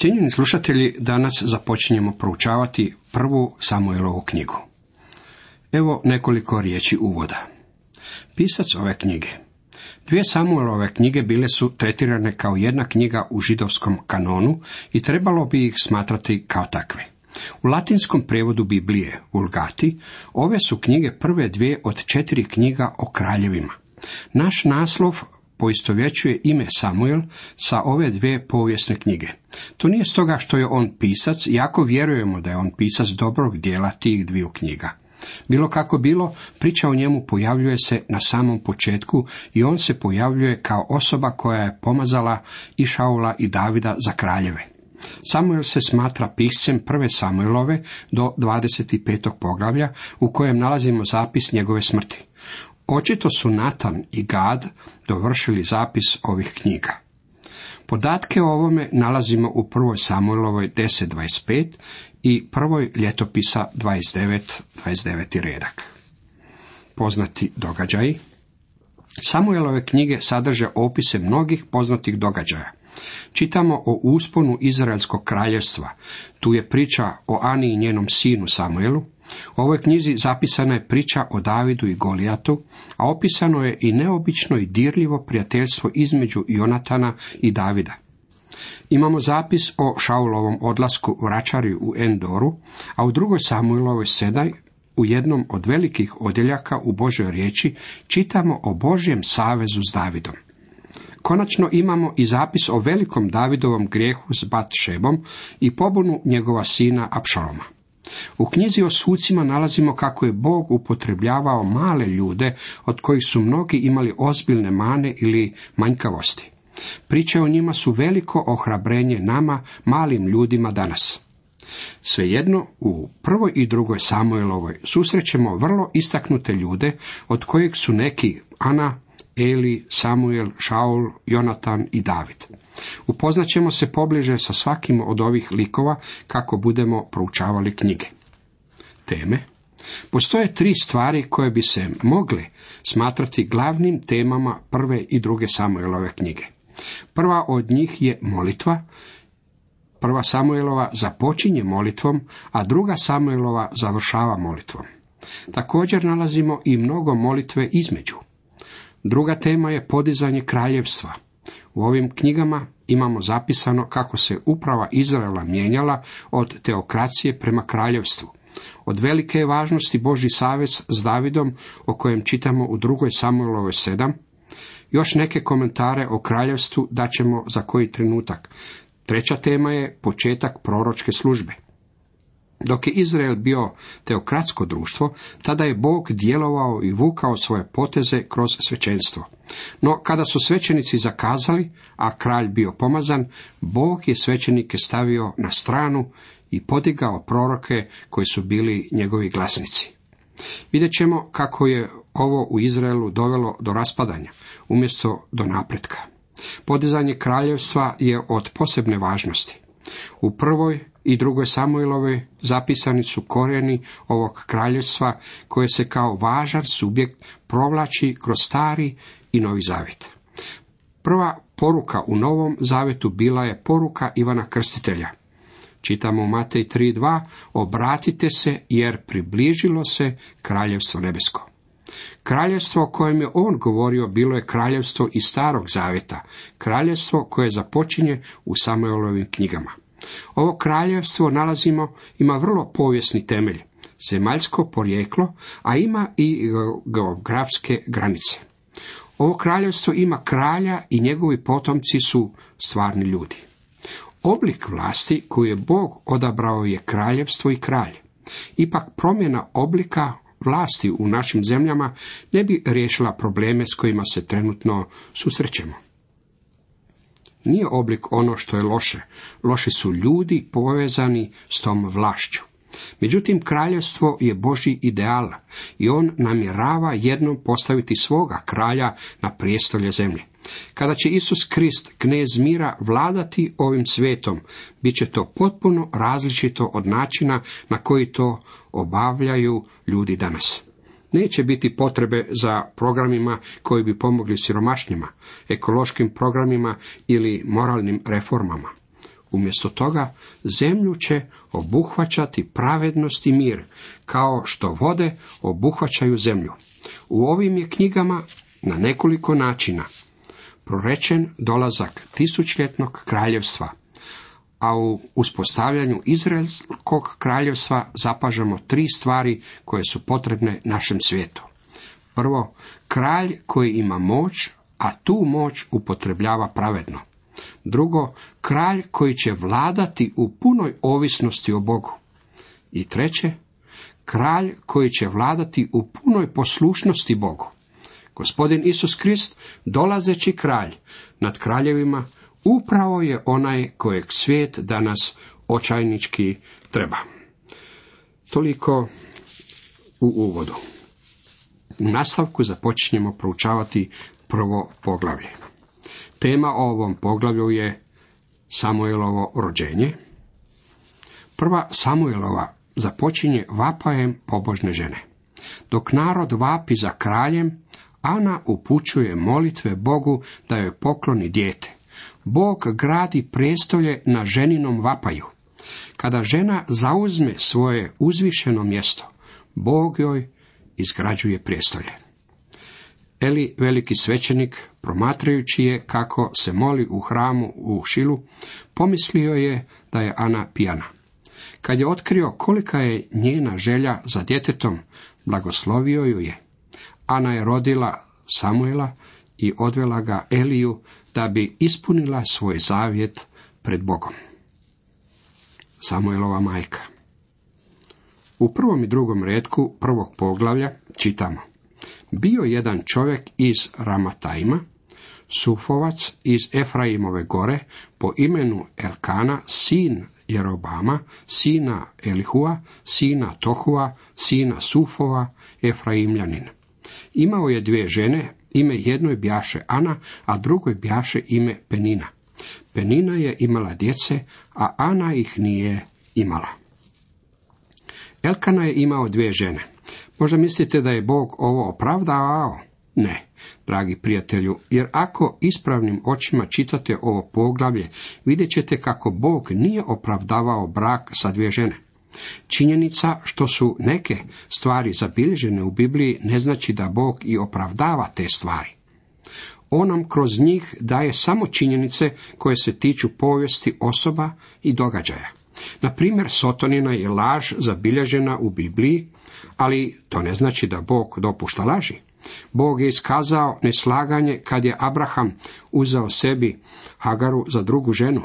Cijenjeni slušatelji, danas započinjemo proučavati prvu Samuelovu knjigu. Evo nekoliko riječi uvoda. Pisac ove knjige. Dvije Samuelove knjige bile su tretirane kao jedna knjiga u židovskom kanonu i trebalo bi ih smatrati kao takve. U latinskom prijevodu Biblije, Vulgati, ove su knjige prve dvije od četiri knjiga o kraljevima. Naš naslov poistovjećuje ime Samuel sa ove dvije povijesne knjige. To nije stoga što je on pisac, iako vjerujemo da je on pisac dobrog dijela tih dviju knjiga. Bilo kako bilo, priča o njemu pojavljuje se na samom početku i on se pojavljuje kao osoba koja je pomazala i Šaula i Davida za kraljeve. Samuel se smatra piscem prve Samuelove do 25. poglavlja u kojem nalazimo zapis njegove smrti. Očito su Natan i Gad dovršili zapis ovih knjiga. Podatke o ovome nalazimo u prvoj Samuelovoj 10.25 i prvoj ljetopisa 29.29. redak. Poznati događaji Samuelove knjige sadrže opise mnogih poznatih događaja. Čitamo o usponu Izraelskog kraljevstva. Tu je priča o Ani i njenom sinu Samuelu. U ovoj knjizi zapisana je priča o Davidu i Golijatu, a opisano je i neobično i dirljivo prijateljstvo između Jonatana i Davida. Imamo zapis o Šaulovom odlasku vraćari u Endoru, a u drugoj Samuelovoj sedaj u jednom od velikih odjeljaka u Božoj riječi čitamo o Božjem savezu s Davidom. Konačno imamo i zapis o velikom Davidovom grijehu s Bat Šebom i pobunu njegova sina Apšaloma. U knjizi o sucima nalazimo kako je Bog upotrebljavao male ljude od kojih su mnogi imali ozbiljne mane ili manjkavosti. Priče o njima su veliko ohrabrenje nama, malim ljudima danas. Svejedno, u prvoj i drugoj Samuelovoj susrećemo vrlo istaknute ljude, od kojih su neki Ana, Eli, Samuel, Šaul, Jonatan i David. Upoznat ćemo se pobliže sa svakim od ovih likova kako budemo proučavali knjige. Teme Postoje tri stvari koje bi se mogle smatrati glavnim temama prve i druge Samuelove knjige. Prva od njih je molitva, prva Samuelova započinje molitvom, a druga Samuelova završava molitvom. Također nalazimo i mnogo molitve između. Druga tema je podizanje kraljevstva. U ovim knjigama imamo zapisano kako se uprava Izraela mijenjala od teokracije prema kraljevstvu. Od velike je važnosti Boži savez s Davidom, o kojem čitamo u drugoj Samuelovoj sedam. Još neke komentare o kraljevstvu daćemo za koji trenutak. Treća tema je početak proročke službe. Dok je Izrael bio teokratsko društvo, tada je Bog djelovao i vukao svoje poteze kroz svećenstvo. No kada su svećenici zakazali, a kralj bio pomazan, Bog je svećenike stavio na stranu i podigao proroke koji su bili njegovi glasnici. Vidjet ćemo kako je ovo u Izraelu dovelo do raspadanja, umjesto do napretka. Podizanje kraljevstva je od posebne važnosti. U prvoj i drugoj Samuelove zapisani su korijeni ovog kraljevstva koje se kao važan subjekt provlači kroz stari i novi zavjet. Prva poruka u novom zavetu bila je poruka Ivana Krstitelja. Čitamo u Matej 3.2 Obratite se jer približilo se kraljevstvo nebesko. Kraljevstvo o kojem je on govorio bilo je kraljevstvo iz starog zavjeta, kraljevstvo koje započinje u Samuelovim knjigama. Ovo kraljevstvo nalazimo ima vrlo povijesni temelj, zemaljsko porijeklo, a ima i geografske granice. Ovo kraljevstvo ima kralja i njegovi potomci su stvarni ljudi. Oblik vlasti koju je Bog odabrao je kraljevstvo i kralj. Ipak promjena oblika vlasti u našim zemljama ne bi riješila probleme s kojima se trenutno susrećemo. Nije oblik ono što je loše. Loše su ljudi povezani s tom vlašću. Međutim, kraljevstvo je Boži ideal i on namjerava jednom postaviti svoga kralja na prijestolje zemlje. Kada će Isus Krist, knez mira, vladati ovim svetom, bit će to potpuno različito od načina na koji to obavljaju ljudi danas. Neće biti potrebe za programima koji bi pomogli siromašnjima, ekološkim programima ili moralnim reformama. Umjesto toga, zemlju će obuhvaćati pravednost i mir, kao što vode obuhvaćaju zemlju. U ovim je knjigama na nekoliko načina prorečen dolazak tisućljetnog kraljevstva, a u uspostavljanju Izraelskog kraljevstva zapažamo tri stvari koje su potrebne našem svijetu. Prvo, kralj koji ima moć, a tu moć upotrebljava pravedno. Drugo, kralj koji će vladati u punoj ovisnosti o Bogu. I treće, kralj koji će vladati u punoj poslušnosti Bogu. Gospodin Isus Krist, dolazeći kralj nad kraljevima, upravo je onaj kojeg svijet danas očajnički treba. Toliko u uvodu. U nastavku započinjemo proučavati prvo poglavlje. Tema o ovom poglavlju je Samuelovo rođenje. Prva Samuelova započinje vapajem pobožne žene. Dok narod vapi za kraljem, Ana upućuje molitve Bogu da joj pokloni dijete. Bog gradi prestolje na ženinom vapaju. Kada žena zauzme svoje uzvišeno mjesto, Bog joj izgrađuje prijestolje. Eli, veliki svećenik, promatrajući je kako se moli u hramu u Šilu, pomislio je da je Ana pijana. Kad je otkrio kolika je njena želja za djetetom, blagoslovio ju je. Ana je rodila Samuela i odvela ga Eliju da bi ispunila svoj zavjet pred Bogom. Samuelova majka U prvom i drugom redku prvog poglavlja čitamo Bio jedan čovjek iz Ramatajma, Sufovac iz Efraimove gore, po imenu Elkana, sin Jerobama, sina Elihua, sina Tohua, sina Sufova, Efraimljanin. Imao je dvije žene, ime jednoj bjaše Ana, a drugoj bjaše ime Penina. Penina je imala djece, a Ana ih nije imala. Elkana je imao dvije žene. Možda mislite da je Bog ovo opravdavao? Ne, dragi prijatelju, jer ako ispravnim očima čitate ovo poglavlje, vidjet ćete kako Bog nije opravdavao brak sa dvije žene. Činjenica što su neke stvari zabilježene u Bibliji ne znači da Bog i opravdava te stvari. On nam kroz njih daje samo činjenice koje se tiču povijesti osoba i događaja. Na primjer, Sotonina je laž zabilježena u Bibliji, ali to ne znači da Bog dopušta laži. Bog je iskazao neslaganje kad je Abraham uzeo sebi Hagaru za drugu ženu.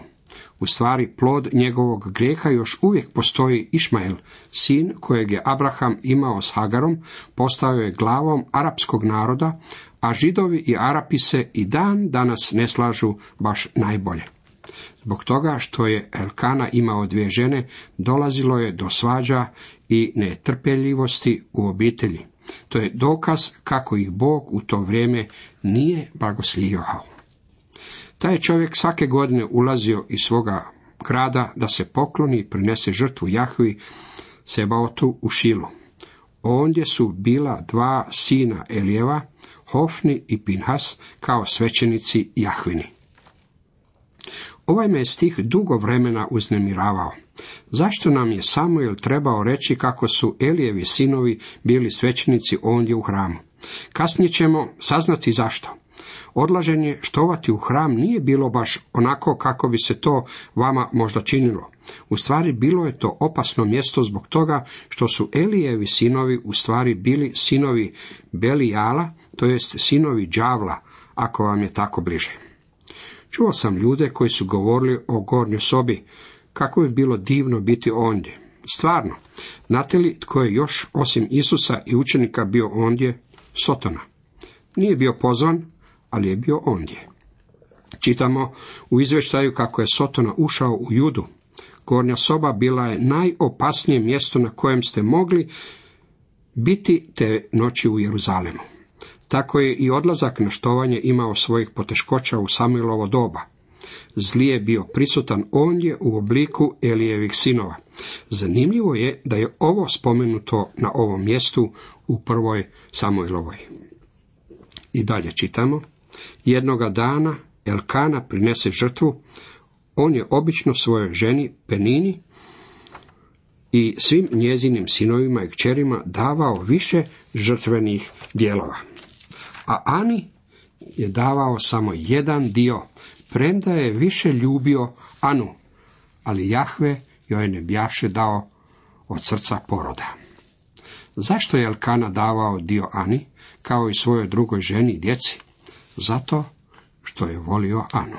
U stvari, plod njegovog grijeha još uvijek postoji Išmael, sin kojeg je Abraham imao s Hagarom, postao je glavom arapskog naroda, a židovi i Arapi se i dan danas ne slažu baš najbolje. Zbog toga što je Elkana imao dvije žene, dolazilo je do svađa i netrpeljivosti u obitelji. To je dokaz kako ih Bog u to vrijeme nije blagoslivao. Taj je čovjek svake godine ulazio iz svoga grada da se pokloni i prinese žrtvu Jahvi Sebaotu u Šilu. Ondje su bila dva sina Elijeva, Hofni i Pinhas, kao svećenici Jahvini. Ovaj me stih dugo vremena uznemiravao. Zašto nam je Samuel trebao reći kako su Elijevi sinovi bili svećenici ondje u hramu? Kasnije ćemo saznati zašto. Odlaženje štovati u hram nije bilo baš onako kako bi se to vama možda činilo. U stvari bilo je to opasno mjesto zbog toga što su Elijevi sinovi u stvari bili sinovi Belijala, to jest sinovi đavla, ako vam je tako bliže. Čuo sam ljude koji su govorili o gornjoj sobi, kako bi bilo divno biti ondje. Stvarno, znate li tko je još osim Isusa i učenika bio ondje? Sotona. Nije bio pozvan, ali je bio ondje. Čitamo u izvještaju kako je Sotona ušao u judu. Gornja soba bila je najopasnije mjesto na kojem ste mogli biti te noći u Jeruzalemu. Tako je i odlazak na štovanje imao svojih poteškoća u Samuelovo doba. Zli je bio prisutan ondje u obliku Elijevih sinova. Zanimljivo je da je ovo spomenuto na ovom mjestu u prvoj Samuelovoj. I dalje čitamo. Jednoga dana Elkana prinese žrtvu, on je obično svojoj ženi Penini i svim njezinim sinovima i kćerima davao više žrtvenih dijelova. A Ani je davao samo jedan dio, premda je više ljubio Anu, ali Jahve joj ne bjaše dao od srca poroda. Zašto je Elkana davao dio Ani, kao i svojoj drugoj ženi i djeci? Zato što je volio Anu.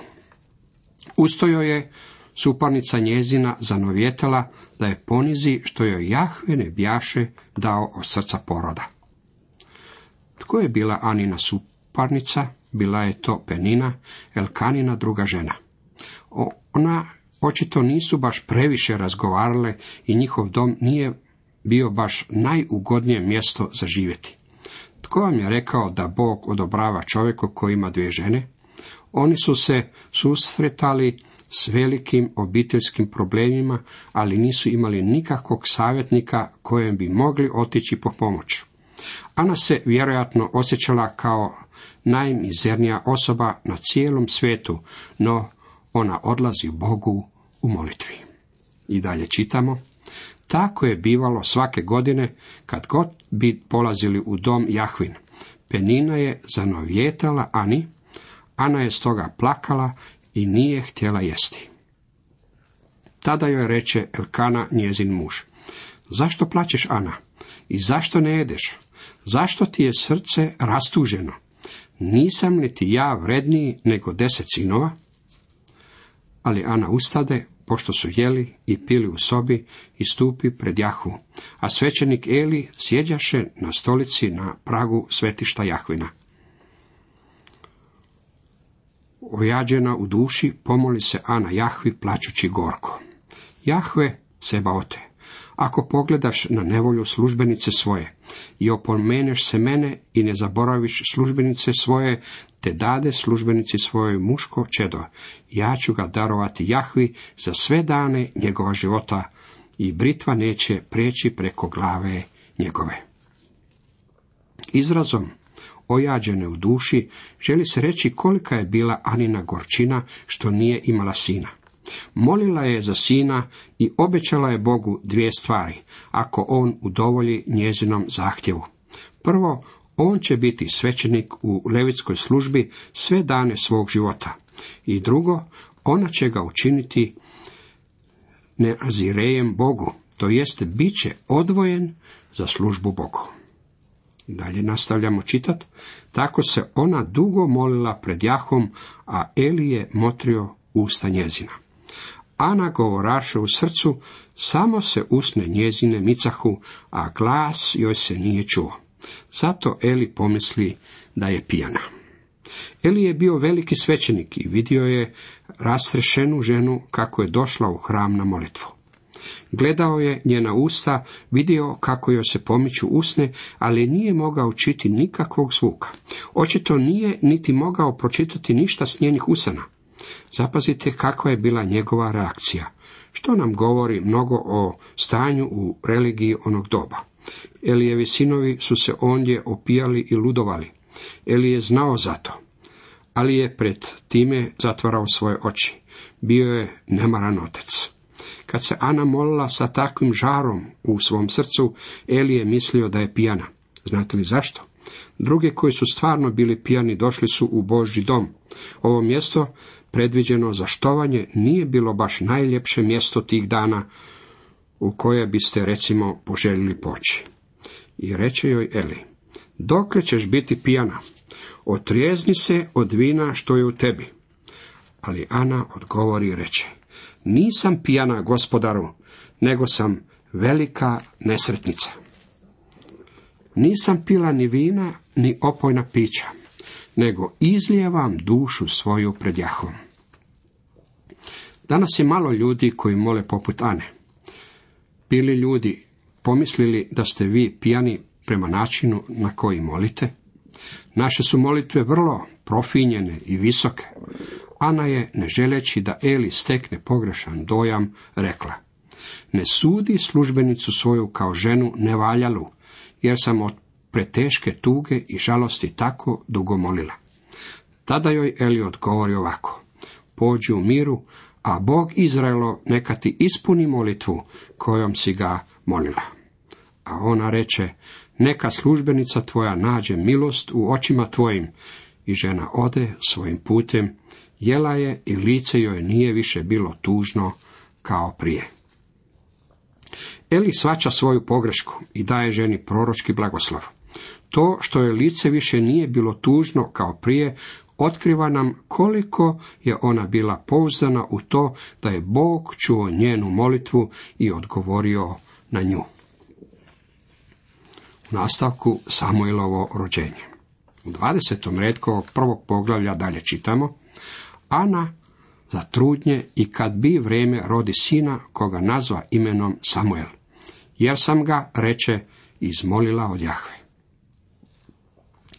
Ustojo je suparnica njezina zanovjetala da je ponizi što joj Jahve ne bjaše dao od srca poroda. Tko je bila Anina suparnica? Bila je to Penina, Elkanina druga žena. Ona očito nisu baš previše razgovarale i njihov dom nije bio baš najugodnije mjesto za živjeti. Tko vam je rekao da Bog odobrava čovjeku koji ima dvije žene? Oni su se susretali s velikim obiteljskim problemima, ali nisu imali nikakvog savjetnika kojem bi mogli otići po pomoć. Ana se vjerojatno osjećala kao najmizernija osoba na cijelom svijetu, no ona odlazi Bogu u molitvi. I dalje čitamo. Tako je bivalo svake godine kad god bi polazili u dom Jahvin. Penina je zanovjetala Ani, Ana je stoga plakala i nije htjela jesti. Tada joj reče Elkana, njezin muž. Zašto plaćeš, Ana? I zašto ne jedeš? Zašto ti je srce rastuženo? Nisam li ti ja vredniji nego deset sinova? Ali Ana ustade, pošto su jeli i pili u sobi i stupi pred Jahu, a svećenik Eli sjeđaše na stolici na pragu svetišta Jahvina. Ojađena u duši, pomoli se Ana Jahvi plaćući gorko. Jahve, sebaote, ako pogledaš na nevolju službenice svoje i opomeneš se mene i ne zaboraviš službenice svoje, te dade službenici svoje muško čedo, ja ću ga darovati Jahvi za sve dane njegova života i britva neće preći preko glave njegove. Izrazom ojađene u duši, želi se reći kolika je bila Anina gorčina što nije imala sina. Molila je za sina i obećala je Bogu dvije stvari, ako on udovolji njezinom zahtjevu. Prvo, on će biti svećenik u levitskoj službi sve dane svog života. I drugo, ona će ga učiniti neazirejem Bogu, to jest bit će odvojen za službu Bogu. Dalje nastavljamo čitat. Tako se ona dugo molila pred Jahom, a Eli je motrio usta njezina. Ana govoraše u srcu, samo se usne njezine micahu, a glas joj se nije čuo. Zato Eli pomisli da je pijana. Eli je bio veliki svećenik i vidio je rastrešenu ženu kako je došla u hram na molitvu. Gledao je njena usta, vidio kako joj se pomiču usne, ali nije mogao čiti nikakvog zvuka. Očito nije niti mogao pročitati ništa s njenih usana. Zapazite kakva je bila njegova reakcija. Što nam govori mnogo o stanju u religiji onog doba. Elijevi sinovi su se ondje opijali i ludovali. Eli je znao za to, ali je pred time zatvarao svoje oči. Bio je nemaran otec. Kad se Ana molila sa takvim žarom u svom srcu, Eli je mislio da je pijana. Znate li zašto? Druge koji su stvarno bili pijani došli su u Božji dom. Ovo mjesto, predviđeno za štovanje, nije bilo baš najljepše mjesto tih dana u koje biste recimo poželjeli poći. I reče joj Eli, dokle ćeš biti pijana? Otrijezni se od vina što je u tebi. Ali Ana odgovori i reče, nisam pijana, gospodaru, nego sam velika nesretnica. Nisam pila ni vina, ni opojna pića, nego izlijevam dušu svoju pred Jahom. Danas je malo ljudi koji mole poput Ane. Bili ljudi pomislili da ste vi pijani prema načinu na koji molite? Naše su molitve vrlo profinjene i visoke. Ana je, ne želeći da Eli stekne pogrešan dojam, rekla, ne sudi službenicu svoju kao ženu nevaljalu, jer sam od preteške tuge i žalosti tako dugo molila. Tada joj Eli odgovori ovako, pođi u miru, a Bog Izraelo neka ti ispuni molitvu kojom si ga molila. A ona reče, neka službenica tvoja nađe milost u očima tvojim. I žena ode svojim putem, jela je i lice joj nije više bilo tužno kao prije. Eli svača svoju pogrešku i daje ženi proročki blagoslov. To što je lice više nije bilo tužno kao prije, otkriva nam koliko je ona bila pouzdana u to da je Bog čuo njenu molitvu i odgovorio na nju. U nastavku Samuelovo rođenje. U 20. redku ovog prvog poglavlja dalje čitamo Ana za trudnje i kad bi vreme rodi sina koga nazva imenom Samuel, jer sam ga, reče, izmolila od Jahve.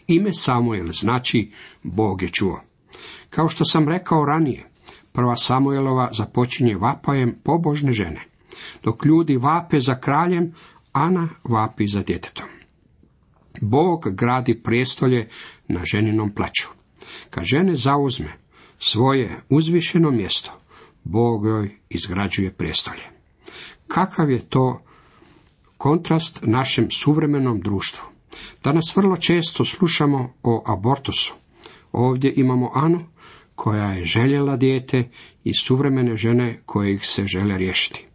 Ime Samuel znači Bog je čuo. Kao što sam rekao ranije, prva Samuelova započinje vapajem pobožne žene. Dok ljudi vape za kraljem, Ana vapi za djetetom. Bog gradi prijestolje na ženinom plaću. Kad žene zauzme svoje uzvišeno mjesto, Bog joj izgrađuje prijestolje. Kakav je to kontrast našem suvremenom društvu? Danas vrlo često slušamo o abortusu. Ovdje imamo Anu, koja je željela dijete i suvremene žene koje ih se žele riješiti.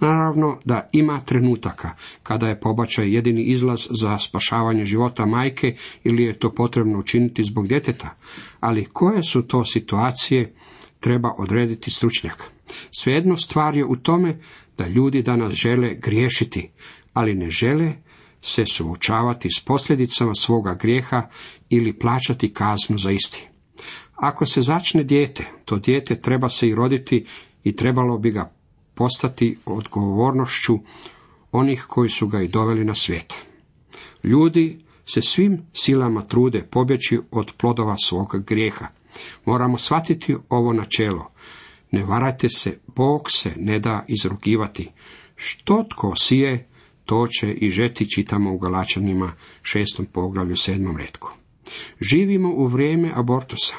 Naravno da ima trenutaka kada je pobačaj jedini izlaz za spašavanje života majke ili je to potrebno učiniti zbog djeteta, ali koje su to situacije treba odrediti stručnjak. Svejedno stvar je u tome da ljudi danas žele griješiti, ali ne žele se suočavati s posljedicama svoga grijeha ili plaćati kaznu za isti. Ako se začne dijete, to dijete treba se i roditi i trebalo bi ga postati odgovornošću onih koji su ga i doveli na svijet. Ljudi se svim silama trude pobjeći od plodova svog grijeha. Moramo shvatiti ovo načelo. Ne varajte se, Bog se ne da izrugivati. Što tko sije, to će i žeti, čitamo u Galačanima šestom poglavlju sedmom redku. Živimo u vrijeme abortusa.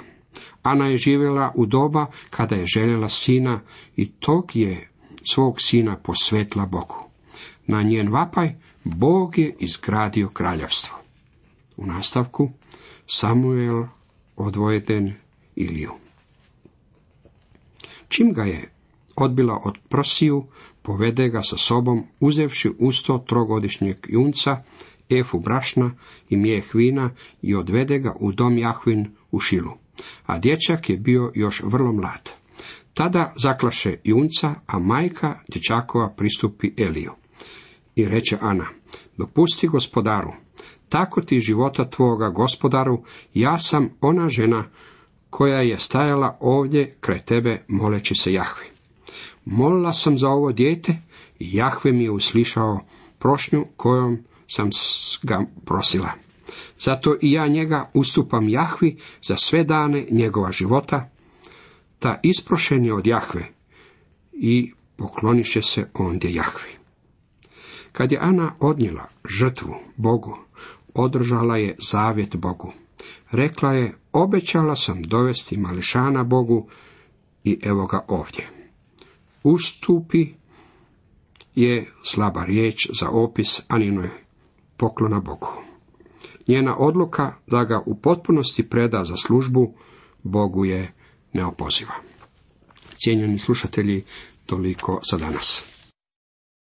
Ana je živjela u doba kada je željela sina i tog je svog sina posvetla Bogu. Na njen vapaj Bog je izgradio kraljevstvo. U nastavku Samuel odvojeden Iliju. Čim ga je odbila od prosiju, povede ga sa sobom, uzevši usto trogodišnjeg junca, efu brašna i mijeh vina i odvede ga u dom Jahvin u Šilu. A dječak je bio još vrlo mlad. Tada zaklaše junca, a majka dječakova pristupi Eliju. I reče Ana, dopusti gospodaru, tako ti života tvoga gospodaru, ja sam ona žena koja je stajala ovdje kraj tebe moleći se Jahvi. Molila sam za ovo dijete i Jahve mi je uslišao prošnju kojom sam ga prosila. Zato i ja njega ustupam Jahvi za sve dane njegova života, ta isprošen je od Jahve i pokloniše se ondje Jahvi. Kad je Ana odnijela žrtvu Bogu, održala je zavjet Bogu. Rekla je, obećala sam dovesti mališana Bogu i evo ga ovdje. Ustupi je slaba riječ za opis Aninoj poklona Bogu. Njena odluka da ga u potpunosti preda za službu Bogu je neopoziva. Cijenjeni slušatelji, toliko za danas.